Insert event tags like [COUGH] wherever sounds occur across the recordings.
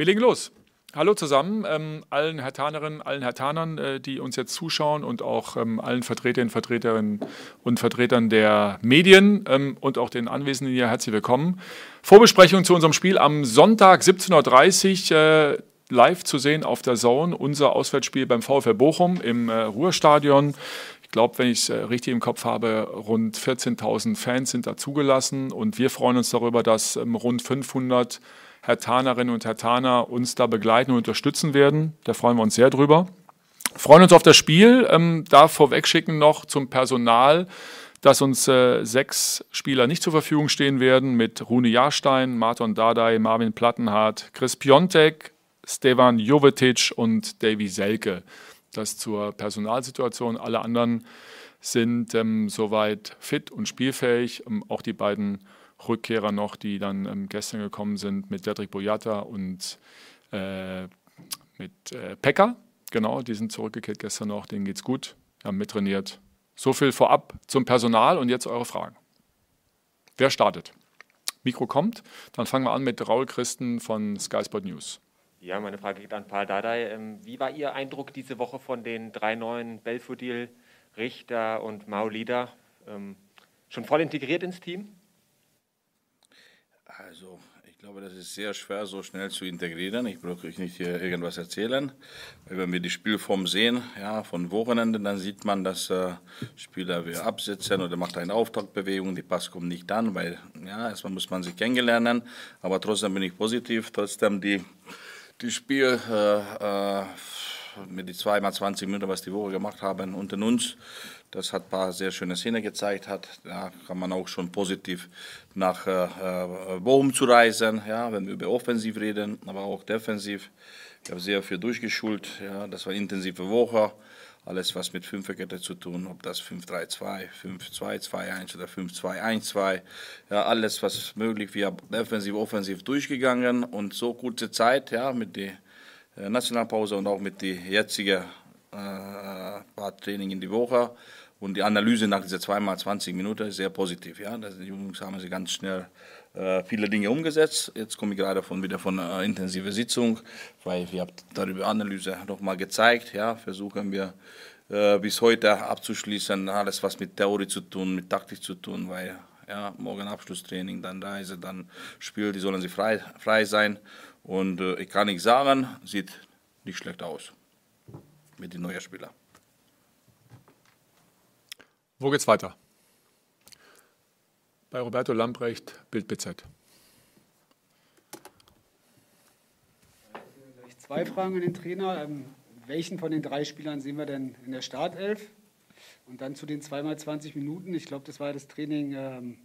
Wir legen los. Hallo zusammen, ähm, allen Hertanerinnen, allen Hertanern, äh, die uns jetzt zuschauen und auch ähm, allen Vertreterinnen, Vertreterinnen und Vertretern der Medien ähm, und auch den Anwesenden hier herzlich willkommen. Vorbesprechung zu unserem Spiel am Sonntag 17.30 Uhr äh, live zu sehen auf der Zone. Unser Auswärtsspiel beim VfL Bochum im äh, Ruhrstadion. Ich glaube, wenn ich es äh, richtig im Kopf habe, rund 14.000 Fans sind da zugelassen und wir freuen uns darüber, dass ähm, rund 500 Herr Tanerinnen und Herr Taner uns da begleiten und unterstützen werden. Da freuen wir uns sehr drüber. Freuen uns auf das Spiel. Ähm, da vorwegschicken noch zum Personal, dass uns äh, sechs Spieler nicht zur Verfügung stehen werden mit Rune Jahrstein, Martin Dardai, Marvin Plattenhardt, Chris Piontek, Stevan Jovetic und Davy Selke. Das zur Personalsituation. Alle anderen sind ähm, soweit fit und spielfähig. Ähm, auch die beiden Rückkehrer noch, die dann ähm, gestern gekommen sind mit Dedrick Boyata und äh, mit äh, Pekka. Genau, die sind zurückgekehrt gestern noch, denen geht's gut, haben mittrainiert. So viel vorab zum Personal und jetzt eure Fragen. Wer startet? Mikro kommt, dann fangen wir an mit Raul Christen von Sky Sport News. Ja, meine Frage geht an Paul Dardai. Ähm, wie war Ihr Eindruck diese Woche von den drei neuen Belfodil, Richter und Maulida? Ähm, schon voll integriert ins Team? Also, ich glaube, das ist sehr schwer, so schnell zu integrieren. Ich brauche euch nicht hier irgendwas erzählen. Wenn wir die Spielform sehen, ja, von Wochenende, dann sieht man, dass äh, Spieler wir absetzen oder macht eine Auftaktbewegung, die Pass kommt nicht an, weil ja, erstmal muss man sich kennenlernen. Aber trotzdem bin ich positiv. Trotzdem die, die Spiel äh, äh, mit die zweimal 20 Minuten, was die Woche gemacht haben, unter uns, das hat ein paar sehr schöne Szenen gezeigt hat. Da kann man auch schon positiv nach äh, äh, Bochum zu reisen, ja, wenn wir über Offensiv reden, aber auch defensiv. Ich habe sehr viel durchgeschult. Ja, das war eine intensive Woche. Alles, was mit Fünferkette zu tun, ob das 5-3-2, 5-2-2-1 oder 5-2-1-2. Ja, alles, was möglich. Wir haben defensiv, offensiv durchgegangen und so kurze Zeit, ja, mit der äh, Nationalpause und auch mit der jetzigen äh, paar Training in die Woche und die Analyse nach dieser zweimal 20 Minuten ist sehr positiv. Ja? die Jungs haben sie ganz schnell äh, viele Dinge umgesetzt. Jetzt komme ich gerade von, wieder von einer intensiven Sitzung, weil wir haben darüber Analyse nochmal gezeigt. Ja? Versuchen wir äh, bis heute abzuschließen, alles was mit Theorie zu tun, mit Taktik zu tun, weil ja, morgen Abschlusstraining, dann Reise, dann Spiel, die sollen sie frei, frei sein. Und äh, ich kann nicht sagen, sieht nicht schlecht aus mit den neuen Spielern. Wo geht's weiter? Bei Roberto Lamprecht, Bild BZ. Zwei Fragen an den Trainer. Ähm, welchen von den drei Spielern sehen wir denn in der Startelf? Und dann zu den zweimal 20 Minuten. Ich glaube, das war das Training ähm,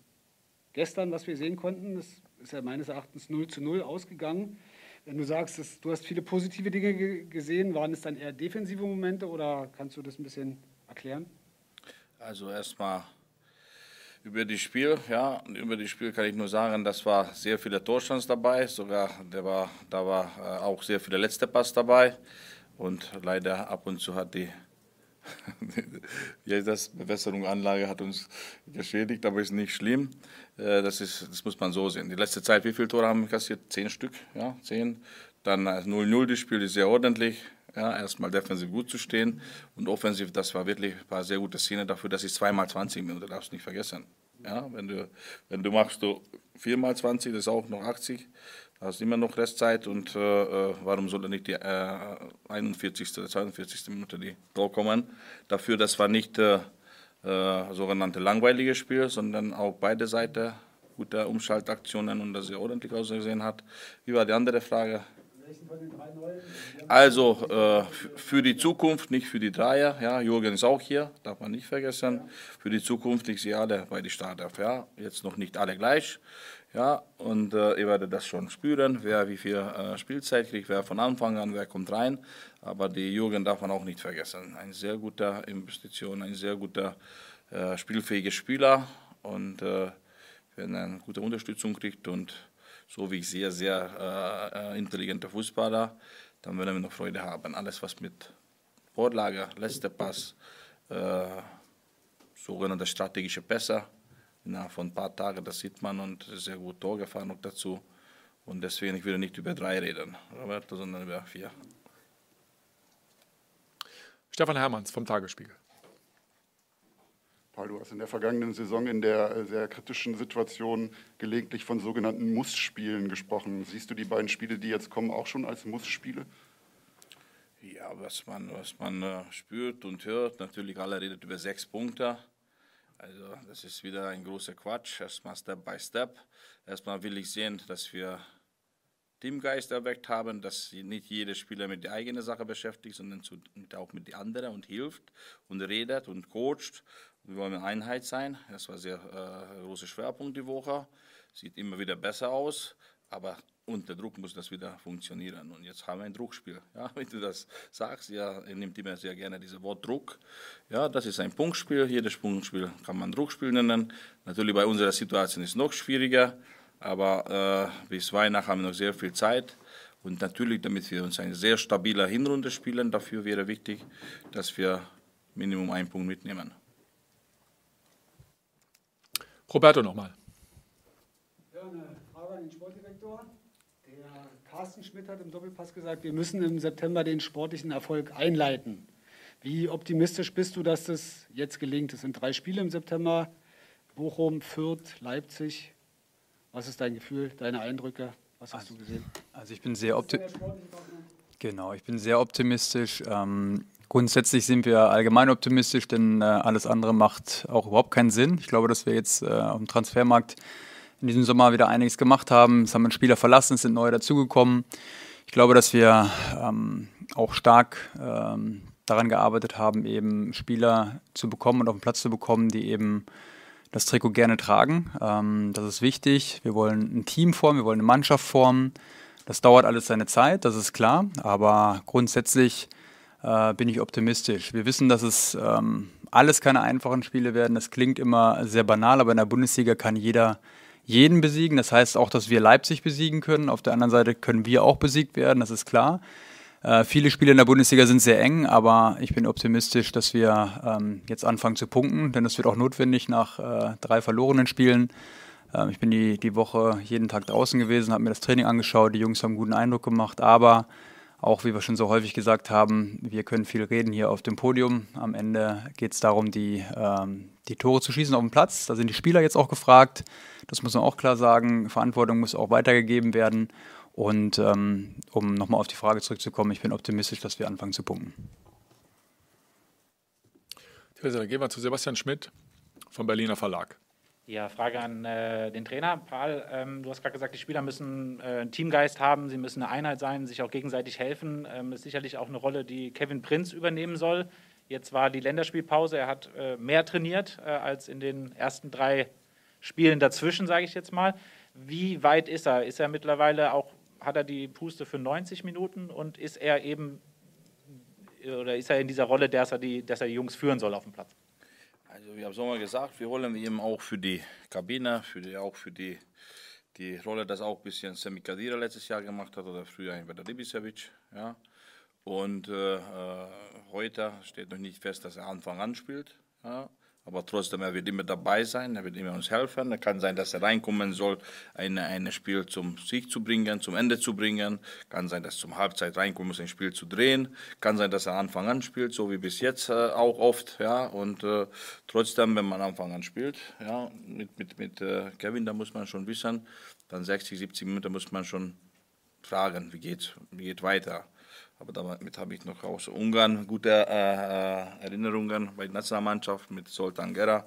gestern, was wir sehen konnten. Das ist ja meines Erachtens 0 zu 0 ausgegangen. Wenn du sagst, dass, du hast viele positive Dinge gesehen, waren es dann eher defensive Momente oder kannst du das ein bisschen erklären? Also erstmal über das Spiel, ja, über das Spiel kann ich nur sagen, das war sehr viele Torstands dabei, sogar der war, da war äh, auch sehr viele letzte Pass dabei und leider ab und zu hat die [LAUGHS] heißt das, Bewässerungsanlage hat uns geschädigt, aber ist nicht schlimm. Äh, das, ist, das muss man so sehen. Die letzte Zeit, wie viele Tore haben wir kassiert? Zehn Stück, ja, zehn. Dann 0-0, äh, das Spiel ist sehr ordentlich. Ja, erstmal defensiv gut zu stehen und offensiv, das war wirklich ein paar sehr gute Szene dafür, dass ich zweimal 20 Minuten, darfst du nicht vergessen. Ja, wenn du, wenn du machst du viermal 20, das ist auch noch 80, da du immer noch Restzeit und äh, äh warum soll nicht die äh, 41. oder 42. Minute die Tor kommen? Dafür, das war nicht äh, äh, sogenannte langweilige Spiel, sondern auch beide Seiten gute Umschaltaktionen und das sehr ordentlich ausgesehen hat. Wie war die andere Frage? Also äh, für die Zukunft, nicht für die Dreier. Ja, Jürgen ist auch hier, darf man nicht vergessen. Für die Zukunft, ich sehe alle bei den Startelf. Ja, jetzt noch nicht alle gleich. Ja, und äh, ihr werdet das schon spüren, wer wie viel äh, Spielzeit kriegt, wer von Anfang an, wer kommt rein. Aber die Jürgen darf man auch nicht vergessen. Ein sehr guter Investition, ein sehr guter äh, spielfähiger Spieler und äh, wenn er eine gute Unterstützung kriegt und so wie ich sehe, sehr äh, äh, intelligenter Fußballer, dann werden wir noch Freude haben. Alles, was mit Vorlage, letzter Pass, sogenannte strategische Pässe, innerhalb von ein paar Tagen, das sieht man und sehr gut Tor gefahren noch dazu. Und deswegen, ich würde nicht über drei reden, Roberto, sondern über vier. Stefan Hermanns vom Tagesspiegel. Paul, du hast in der vergangenen Saison in der äh, sehr kritischen Situation gelegentlich von sogenannten Muss-Spielen gesprochen. Siehst du die beiden Spiele, die jetzt kommen, auch schon als Muss-Spiele? Ja, was man, was man äh, spürt und hört, natürlich alle redet über sechs Punkte. Also das ist wieder ein großer Quatsch. Erstmal Step by Step. Erstmal will ich sehen, dass wir Teamgeist erweckt haben, dass nicht jeder Spieler mit der eigenen Sache beschäftigt, sondern zu, auch mit der anderen und hilft und redet und coacht. Wir wollen eine Einheit sein. Das war sehr äh, großer Schwerpunkt die Woche. Sieht immer wieder besser aus, aber unter Druck muss das wieder funktionieren. Und jetzt haben wir ein Druckspiel. Ja, [LAUGHS] wenn du das sagst, ja, er nimmt immer sehr gerne dieses Wort Druck. Ja, das ist ein Punktspiel. Jedes Punktspiel kann man Druckspiel nennen. Natürlich bei unserer Situation ist es noch schwieriger. Aber äh, bis Weihnachten haben wir noch sehr viel Zeit. Und natürlich, damit wir uns eine sehr stabile Hinrunde spielen, dafür wäre wichtig, dass wir Minimum einen Punkt mitnehmen. Roberto nochmal. Ja, eine Frage an den Sportdirektor. Der Carsten Schmidt hat im Doppelpass gesagt, wir müssen im September den sportlichen Erfolg einleiten. Wie optimistisch bist du, dass das jetzt gelingt? Es sind drei Spiele im September. Bochum, Fürth, Leipzig. Was ist dein Gefühl, deine Eindrücke? Was hast also, du gesehen? Also ich bin sehr optimistisch. Genau, ich bin sehr optimistisch. Ähm, grundsätzlich sind wir allgemein optimistisch, denn äh, alles andere macht auch überhaupt keinen Sinn. Ich glaube, dass wir jetzt äh, auf dem Transfermarkt in diesem Sommer wieder einiges gemacht haben. Es haben Spieler verlassen, es sind neue dazugekommen. Ich glaube, dass wir ähm, auch stark ähm, daran gearbeitet haben, eben Spieler zu bekommen und auf den Platz zu bekommen, die eben das Trikot gerne tragen. Ähm, das ist wichtig. Wir wollen ein Team formen, wir wollen eine Mannschaft formen. Das dauert alles seine Zeit, das ist klar. Aber grundsätzlich äh, bin ich optimistisch. Wir wissen, dass es ähm, alles keine einfachen Spiele werden. Das klingt immer sehr banal, aber in der Bundesliga kann jeder jeden besiegen. Das heißt auch, dass wir Leipzig besiegen können. Auf der anderen Seite können wir auch besiegt werden, das ist klar. Äh, viele Spiele in der Bundesliga sind sehr eng, aber ich bin optimistisch, dass wir ähm, jetzt anfangen zu punkten, denn es wird auch notwendig nach äh, drei verlorenen Spielen. Ähm, ich bin die, die Woche jeden Tag draußen gewesen, habe mir das Training angeschaut, die Jungs haben einen guten Eindruck gemacht, aber auch wie wir schon so häufig gesagt haben, wir können viel reden hier auf dem Podium. Am Ende geht es darum, die, ähm, die Tore zu schießen auf dem Platz. Da sind die Spieler jetzt auch gefragt. Das muss man auch klar sagen. Verantwortung muss auch weitergegeben werden. Und ähm, um nochmal auf die Frage zurückzukommen, ich bin optimistisch, dass wir anfangen zu punkten. Theresa, dann gehen wir zu Sebastian Schmidt vom Berliner Verlag. Ja, Frage an äh, den Trainer. Paul, ähm, du hast gerade gesagt, die Spieler müssen äh, einen Teamgeist haben, sie müssen eine Einheit sein, sich auch gegenseitig helfen. Ähm, ist sicherlich auch eine Rolle, die Kevin Prinz übernehmen soll. Jetzt war die Länderspielpause, er hat äh, mehr trainiert äh, als in den ersten drei Spielen dazwischen, sage ich jetzt mal. Wie weit ist er? Ist er mittlerweile auch hat er die Puste für 90 Minuten und ist er eben oder ist er in dieser Rolle, dass er die, dass er die Jungs führen soll auf dem Platz? Also wir haben so mal gesagt, wir holen ihn auch für die Kabine, für die, auch für die, die Rolle, das auch ein bisschen Semi Kadira letztes Jahr gemacht hat oder früher bei der Ibisevic. Ja. Und äh, äh, heute steht noch nicht fest, dass er Anfang an spielt. Ja. Aber trotzdem, er wird immer dabei sein, er wird immer uns helfen. Es kann sein, dass er reinkommen soll, ein eine Spiel zum Sieg zu bringen, zum Ende zu bringen. Kann sein, dass zum Halbzeit reinkommen muss, ein Spiel zu drehen. Kann sein, dass er Anfang an spielt, so wie bis jetzt äh, auch oft. Ja. Und äh, trotzdem, wenn man Anfang an spielt, ja, mit, mit, mit äh, Kevin, da muss man schon wissen, dann 60, 70 Minuten muss man schon fragen, wie geht, wie geht weiter. Aber damit habe ich noch aus Ungarn gute äh, Erinnerungen bei der Nationalmannschaft mit Soltan Gera.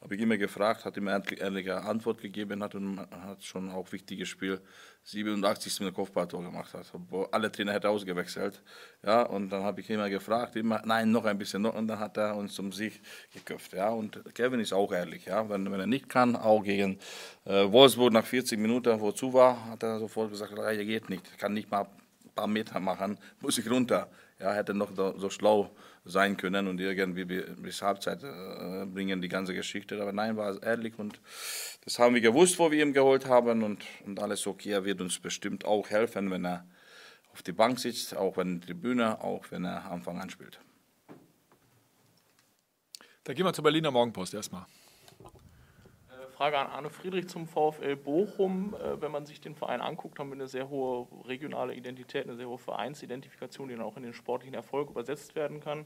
Habe ich immer gefragt, hat immer ehrliche Antwort gegeben hat und hat schon auch wichtiges Spiel 87. mit Kopfballtor gemacht hat, alle Trainer hätte ausgewechselt. Ja, und dann habe ich immer gefragt, immer, nein, noch ein bisschen noch, und dann hat er uns zum Sieg geköpft. Ja, und Kevin ist auch ehrlich, ja, wenn, wenn er nicht kann, auch gegen äh, Wolfsburg nach 40 Minuten, wozu war, hat er sofort gesagt, er geht nicht, kann nicht mal paar Meter machen, muss ich runter. Ja, hätte noch so schlau sein können und irgendwie bis Halbzeit äh, bringen die ganze Geschichte. Aber nein, war ehrlich und das haben wir gewusst, wo wir ihn geholt haben und, und alles okay. Er wird uns bestimmt auch helfen, wenn er auf die Bank sitzt, auch wenn die Tribüne, auch wenn er Anfang an spielt. Da gehen wir zur Berliner Morgenpost erstmal. Frage an Arne Friedrich zum VfL Bochum. Äh, wenn man sich den Verein anguckt, haben wir eine sehr hohe regionale Identität, eine sehr hohe Vereinsidentifikation, die dann auch in den sportlichen Erfolg übersetzt werden kann.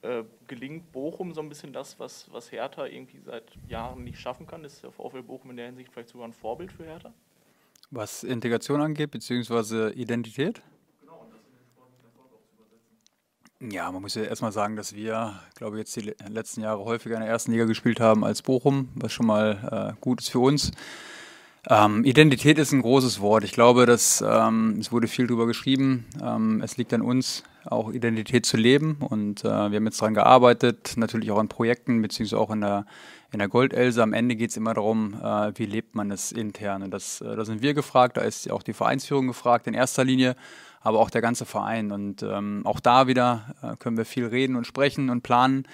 Äh, gelingt Bochum so ein bisschen das, was, was Hertha irgendwie seit Jahren nicht schaffen kann? Ist der VfL Bochum in der Hinsicht vielleicht sogar ein Vorbild für Hertha? Was Integration angeht, beziehungsweise Identität? Ja, man muss ja erstmal sagen, dass wir, glaube ich, jetzt die letzten Jahre häufiger in der ersten Liga gespielt haben als Bochum, was schon mal äh, gut ist für uns. Ähm, Identität ist ein großes Wort. Ich glaube, dass ähm, es wurde viel darüber geschrieben. Ähm, es liegt an uns, auch Identität zu leben. Und äh, wir haben jetzt daran gearbeitet, natürlich auch an Projekten, beziehungsweise auch in der, in der Goldelse. Am Ende geht es immer darum, äh, wie lebt man es intern. Und das, äh, da sind wir gefragt, da ist auch die Vereinsführung gefragt in erster Linie aber auch der ganze Verein. Und ähm, auch da wieder äh, können wir viel reden und sprechen und planen.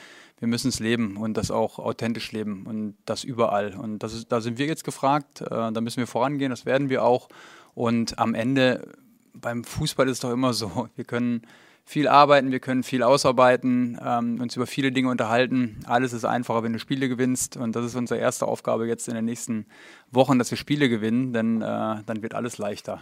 Wir müssen es leben und das auch authentisch leben und das überall. Und das ist, da sind wir jetzt gefragt, äh, da müssen wir vorangehen, das werden wir auch. Und am Ende, beim Fußball ist es doch immer so, wir können viel arbeiten, wir können viel ausarbeiten, ähm, uns über viele Dinge unterhalten. Alles ist einfacher, wenn du Spiele gewinnst. Und das ist unsere erste Aufgabe jetzt in den nächsten Wochen, dass wir Spiele gewinnen, denn äh, dann wird alles leichter.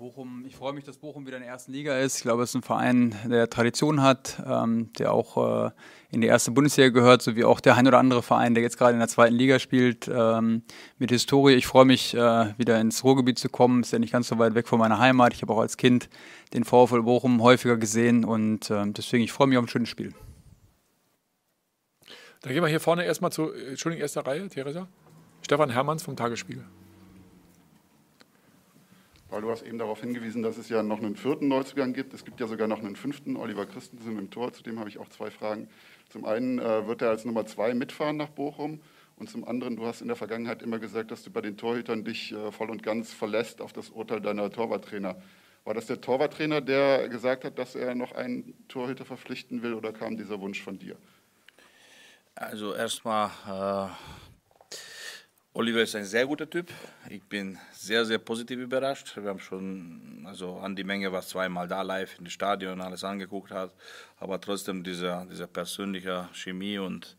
Bochum, ich freue mich, dass Bochum wieder in der ersten Liga ist. Ich glaube, es ist ein Verein, der Tradition hat, ähm, der auch äh, in die erste Bundesliga gehört, sowie auch der ein oder andere Verein, der jetzt gerade in der zweiten Liga spielt, ähm, mit Historie. Ich freue mich, äh, wieder ins Ruhrgebiet zu kommen. Ist ja nicht ganz so weit weg von meiner Heimat. Ich habe auch als Kind den VfL Bochum häufiger gesehen und äh, deswegen, ich freue mich auf ein schönes Spiel. Dann gehen wir hier vorne erstmal zu, Entschuldigung, erster Reihe, Theresa. Stefan Hermanns vom Tagesspiegel. Weil du hast eben darauf hingewiesen, dass es ja noch einen vierten Neuzugang gibt. Es gibt ja sogar noch einen fünften, Oliver Christensen im Tor. Zu dem habe ich auch zwei Fragen. Zum einen äh, wird er als Nummer zwei mitfahren nach Bochum. Und zum anderen, du hast in der Vergangenheit immer gesagt, dass du bei den Torhütern dich äh, voll und ganz verlässt auf das Urteil deiner Torwarttrainer. War das der Torwarttrainer, der gesagt hat, dass er noch einen Torhüter verpflichten will oder kam dieser Wunsch von dir? Also erstmal äh Oliver ist ein sehr guter Typ. Ich bin sehr, sehr positiv überrascht. Wir haben schon, also an die Menge war zweimal da live in das Stadion alles angeguckt hat, aber trotzdem diese, diese persönliche Chemie und,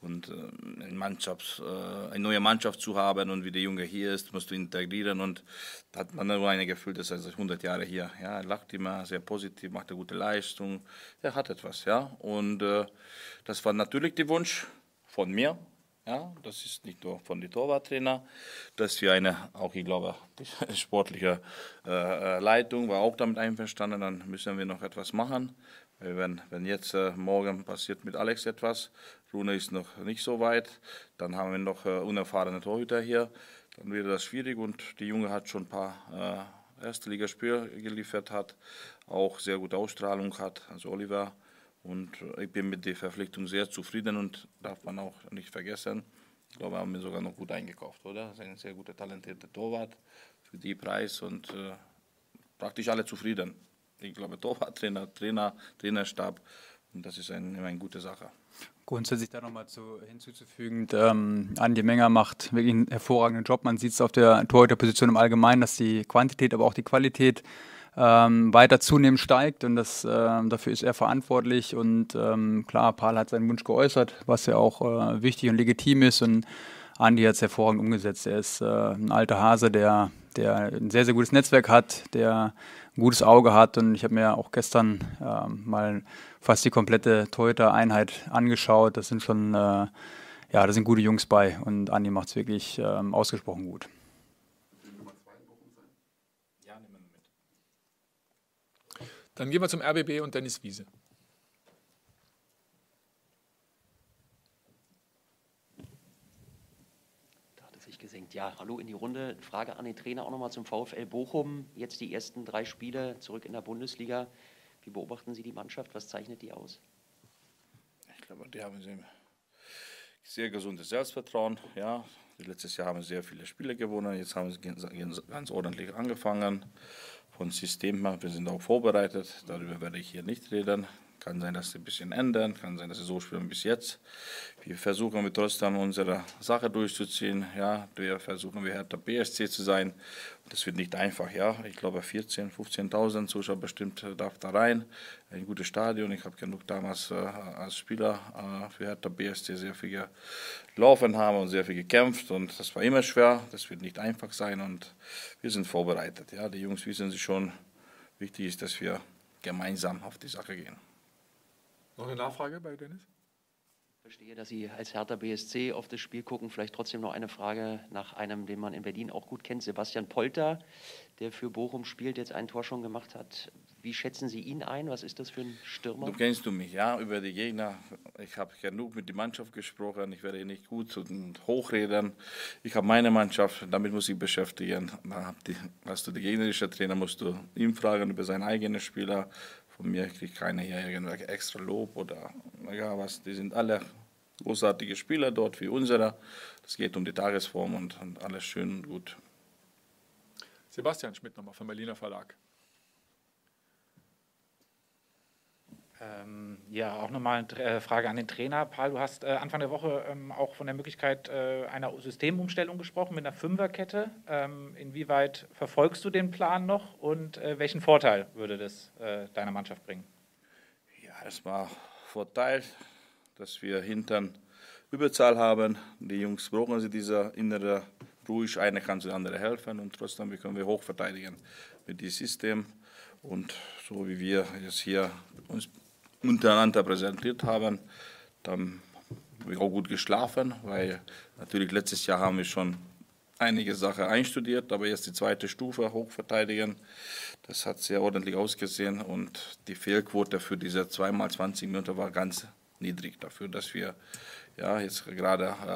und äh, eine, Mannschaft, äh, eine neue Mannschaft zu haben und wie der Junge hier ist, musst du integrieren und da hat man nur eine Gefühl, dass er seit 100 Jahre hier. Ja, er lacht immer sehr positiv, macht eine gute Leistung, er hat etwas, ja. Und äh, das war natürlich der Wunsch von mir, ja, das ist nicht nur von den Torwarttrainer, dass wir eine, auch ich glaube, [LAUGHS] sportliche äh, Leitung war auch damit einverstanden, dann müssen wir noch etwas machen. Wenn, wenn jetzt äh, morgen passiert mit Alex etwas, Rune ist noch nicht so weit, dann haben wir noch äh, unerfahrene Torhüter hier, dann wird das schwierig und die Junge hat schon ein paar äh, erste Ligaspiele geliefert, hat auch sehr gute Ausstrahlung hat, also Oliver und ich bin mit der Verpflichtung sehr zufrieden und darf man auch nicht vergessen. Ich glaube, wir haben mir sogar noch gut eingekauft, oder? Das ist ein sehr guter, talentierter Torwart für die Preis und äh, praktisch alle zufrieden. Ich glaube, Torwarttrainer, Trainer, Trainerstab und das ist ein, eine gute Sache. Grundsätzlich da nochmal zu, hinzuzufügen, ähm, Andi Menger macht wirklich einen hervorragenden Job. Man sieht es auf der Torhüterposition im Allgemeinen, dass die Quantität, aber auch die Qualität ähm, weiter zunehmend steigt und das, äh, dafür ist er verantwortlich. Und ähm, klar, Paul hat seinen Wunsch geäußert, was ja auch äh, wichtig und legitim ist. Und Andi hat es hervorragend umgesetzt. Er ist äh, ein alter Hase, der, der ein sehr, sehr gutes Netzwerk hat, der ein gutes Auge hat. Und ich habe mir auch gestern ähm, mal fast die komplette Torhüter-Einheit angeschaut. Das sind schon, äh, ja, da sind gute Jungs bei und Andi macht es wirklich ähm, ausgesprochen gut. Dann gehen wir zum RBB und Dennis Wiese. Da hat es sich gesenkt. Ja, hallo in die Runde. Frage an den Trainer auch nochmal zum VfL Bochum. Jetzt die ersten drei Spiele zurück in der Bundesliga. Wie beobachten Sie die Mannschaft? Was zeichnet die aus? Ich glaube, die haben sehr gesundes Selbstvertrauen. Ja, letztes Jahr haben sie sehr viele Spiele gewonnen. Jetzt haben sie ganz ordentlich angefangen von System her. Wir sind auch vorbereitet, darüber werde ich hier nicht reden. Kann sein, dass sie ein bisschen ändern, kann sein, dass sie so spielen bis jetzt. Wir versuchen wir trotzdem unsere Sache durchzuziehen. Ja, wir versuchen wir Hertha BSC zu sein. Das wird nicht einfach, ja. Ich glaube 14.000, 15.000 Zuschauer bestimmt darf da rein. Ein gutes Stadion. Ich habe genug damals äh, als Spieler äh, für Hertha BSC sehr viel gelaufen haben und sehr viel gekämpft und das war immer schwer. Das wird nicht einfach sein und wir sind vorbereitet. Ja, die Jungs wissen sich schon. Wichtig ist, dass wir gemeinsam auf die Sache gehen. Noch eine Nachfrage bei Dennis? Ich verstehe, dass Sie als Hertha BSC auf das Spiel gucken. Vielleicht trotzdem noch eine Frage nach einem, den man in Berlin auch gut kennt, Sebastian Polter, der für Bochum spielt, jetzt ein Tor schon gemacht hat. Wie schätzen Sie ihn ein? Was ist das für ein Stürmer? Du kennst du mich, ja, über die Gegner. Ich habe genug mit der Mannschaft gesprochen. Ich werde nicht gut und hochreden. Ich habe meine Mannschaft, damit muss ich beschäftigen. Da hast du die gegnerische Trainer, musst du ihn fragen über seine eigenen Spieler. Von mir kriegt keiner hier irgendwelche extra Lob oder ja, was. Die sind alle großartige Spieler dort wie unsere. Es geht um die Tagesform und, und alles schön und gut. Sebastian Schmidt nochmal vom Berliner Verlag. Ähm, ja, auch nochmal eine äh, Frage an den Trainer. Paul, du hast äh, Anfang der Woche ähm, auch von der Möglichkeit äh, einer Systemumstellung gesprochen mit einer Fünferkette. Ähm, inwieweit verfolgst du den Plan noch und äh, welchen Vorteil würde das äh, deiner Mannschaft bringen? Ja, erstmal Vorteil, dass wir hintern Überzahl haben. Die Jungs brauchen sie dieser innere ruhig. Einer kann der andere helfen und trotzdem können wir hoch verteidigen mit diesem System. Und so wie wir jetzt hier uns untereinander präsentiert haben. Dann haben wir auch gut geschlafen, weil natürlich letztes Jahr haben wir schon einige Sachen einstudiert, aber jetzt die zweite Stufe hochverteidigen. Das hat sehr ordentlich ausgesehen und die Fehlquote für diese zweimal 20 Minuten war ganz niedrig dafür, dass wir ja, jetzt gerade äh,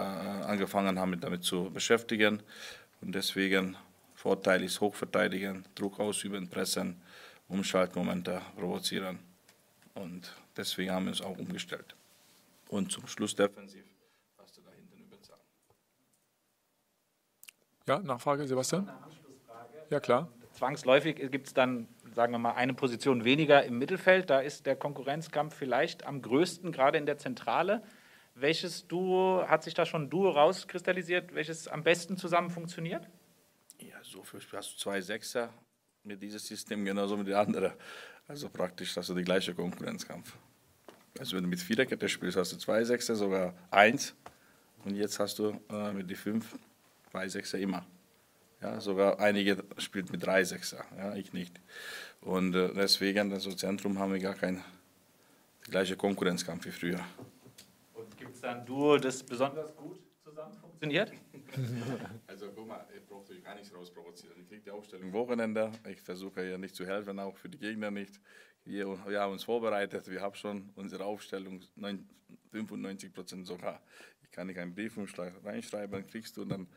angefangen haben, damit zu beschäftigen. Und deswegen Vorteil ist hochverteidigen, Druck ausüben, pressen, Umschaltmomente provozieren. Und deswegen haben wir es auch umgestellt. Und zum Schluss defensiv hast du da hinten überzahlen. Ja, Nachfrage, Sebastian? Ja, klar. Zwangsläufig gibt es dann, sagen wir mal, eine Position weniger im Mittelfeld. Da ist der Konkurrenzkampf vielleicht am größten, gerade in der Zentrale. Welches Duo, hat sich da schon ein Duo rauskristallisiert, welches am besten zusammen funktioniert? Ja, so viel hast du zwei Sechser mit diesem System genauso mit den anderen. Also praktisch hast du die gleiche Konkurrenzkampf. Also wenn du mit Viererkette spielst, hast du zwei Sechser, sogar eins. Und jetzt hast du äh, mit die fünf zwei Sechser immer. Ja, sogar einige spielen mit drei Sechser, ja, ich nicht. Und äh, deswegen, also Zentrum haben wir gar keinen gleichen Konkurrenzkampf wie früher. Und gibt es da ein Duo, das besonders gut zusammen funktioniert? [LAUGHS] also guck mal, ihr braucht euch gar nichts rausprovozieren. Ich kriege die Aufstellung Wochenende. Ich versuche ja nicht zu helfen, auch für die Gegner nicht. Wir, wir haben uns vorbereitet. Wir haben schon unsere Aufstellung 95 Prozent sogar. Ich kann nicht einen Briefumschlag reinschreiben, kriegst du und dann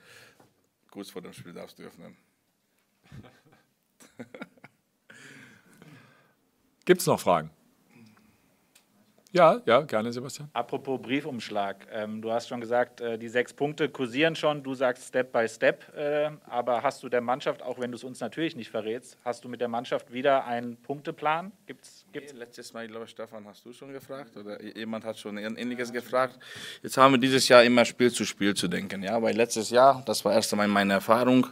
kurz vor dem Spiel darfst du öffnen. [LAUGHS] Gibt es noch Fragen? Ja, ja, gerne, Sebastian. Apropos Briefumschlag. Ähm, du hast schon gesagt, äh, die sechs Punkte kursieren schon. Du sagst Step by Step. Äh, aber hast du der Mannschaft, auch wenn du es uns natürlich nicht verrätst, hast du mit der Mannschaft wieder einen Punkteplan? Gibt's, gibt's? Nee, letztes Mal, ich glaube, Stefan, hast du schon gefragt oder jemand hat schon Ähnliches gefragt. Jetzt haben wir dieses Jahr immer Spiel zu Spiel zu denken. Ja, weil letztes Jahr, das war erst einmal meine Erfahrung,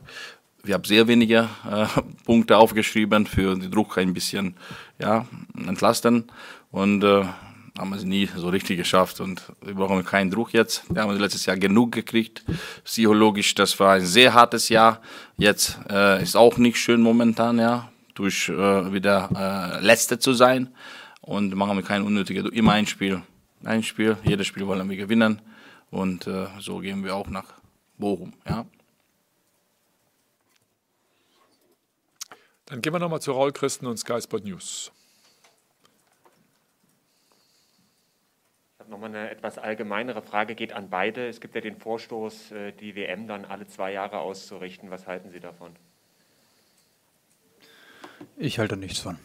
wir haben sehr wenige äh, Punkte aufgeschrieben für den Druck ein bisschen ja, entlasten. Und äh, haben wir es nie so richtig geschafft und wir brauchen keinen Druck jetzt. Wir haben letztes Jahr genug gekriegt. Psychologisch, das war ein sehr hartes Jahr. Jetzt äh, ist auch nicht schön momentan, ja, durch äh, wieder äh, Letzte zu sein und machen wir kein unnötiges, immer ein Spiel, ein Spiel, jedes Spiel wollen wir gewinnen und äh, so gehen wir auch nach Bochum, ja. Dann gehen wir nochmal zu Raul Christen und Sky Sport News. Nochmal eine etwas allgemeinere Frage geht an beide. Es gibt ja den Vorstoß, äh, die WM dann alle zwei Jahre auszurichten. Was halten Sie davon? Ich halte nichts von.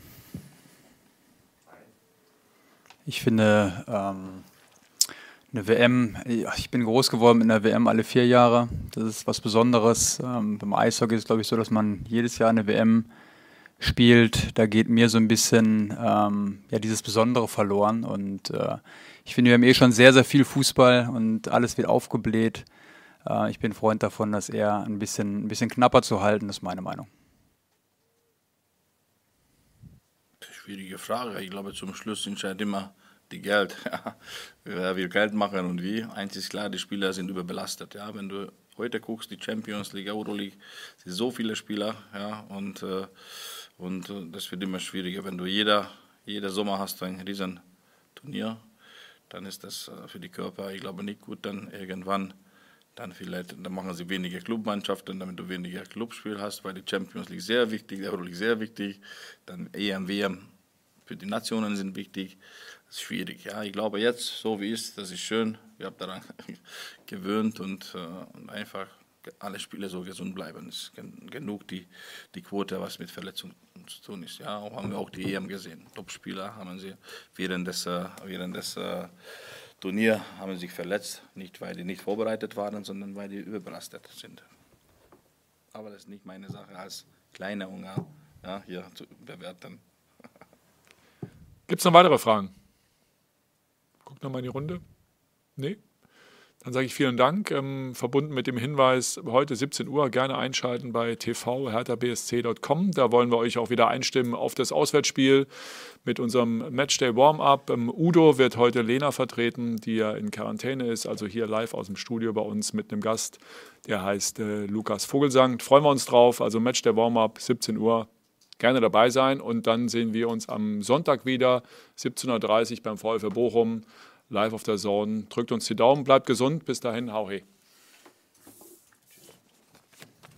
Ich finde, ähm, eine WM, ich bin groß geworden mit einer WM alle vier Jahre. Das ist was Besonderes. Ähm, beim Eishockey ist es, glaube ich, so, dass man jedes Jahr eine WM spielt, da geht mir so ein bisschen ähm, ja, dieses Besondere verloren. Und äh, ich finde, wir haben eh schon sehr, sehr viel Fußball und alles wird aufgebläht. Äh, ich bin Freund davon, das eher ein bisschen, ein bisschen knapper zu halten, ist meine Meinung. Schwierige Frage. Ich glaube, zum Schluss entscheidet immer die Geld. [LAUGHS] Wer will Geld machen und wie? Eins ist klar, die Spieler sind überbelastet. Ja, wenn du heute guckst, die Champions League, Euroleague, sind so viele Spieler, ja, und, äh, und äh, das wird immer schwieriger. Wenn du jeder, jeder Sommer hast ein riesen Turnier, dann ist das äh, für die Körper, ich glaube, nicht gut, dann irgendwann dann vielleicht, dann machen sie weniger Clubmannschaften, damit du weniger Clubspiel hast, weil die Champions League sehr wichtig, die Euroleague sehr wichtig, dann EM, WM für die Nationen sind wichtig. Das ist schwierig. Ja, ich glaube jetzt, so wie es ist, das ist schön. Wir haben daran [LAUGHS] gewöhnt und, äh, und einfach alle Spiele so gesund bleiben. Es ist genug die, die Quote, was mit Verletzungen zu tun ist. Ja, auch haben wir auch die EM gesehen. Top-Spieler haben sie während des, äh, während des äh, Turnier haben sich verletzt, nicht weil die nicht vorbereitet waren, sondern weil die überbelastet sind. Aber das ist nicht meine Sache als kleiner Ungar ja, hier zu bewerten. Gibt es noch weitere Fragen? Guck nochmal in die Runde. Nee? Dann sage ich vielen Dank. Ähm, verbunden mit dem Hinweis, heute 17 Uhr gerne einschalten bei tvherthabsc.com. Da wollen wir euch auch wieder einstimmen auf das Auswärtsspiel mit unserem Matchday Warm-Up. Ähm, Udo wird heute Lena vertreten, die ja in Quarantäne ist, also hier live aus dem Studio bei uns mit einem Gast, der heißt äh, Lukas Vogelsang. Freuen wir uns drauf. Also Matchday Warm-Up, 17 Uhr. Gerne dabei sein und dann sehen wir uns am Sonntag wieder, 17.30 Uhr beim VfL Bochum live auf der Zone. Drückt uns die Daumen, bleibt gesund. Bis dahin, hau he.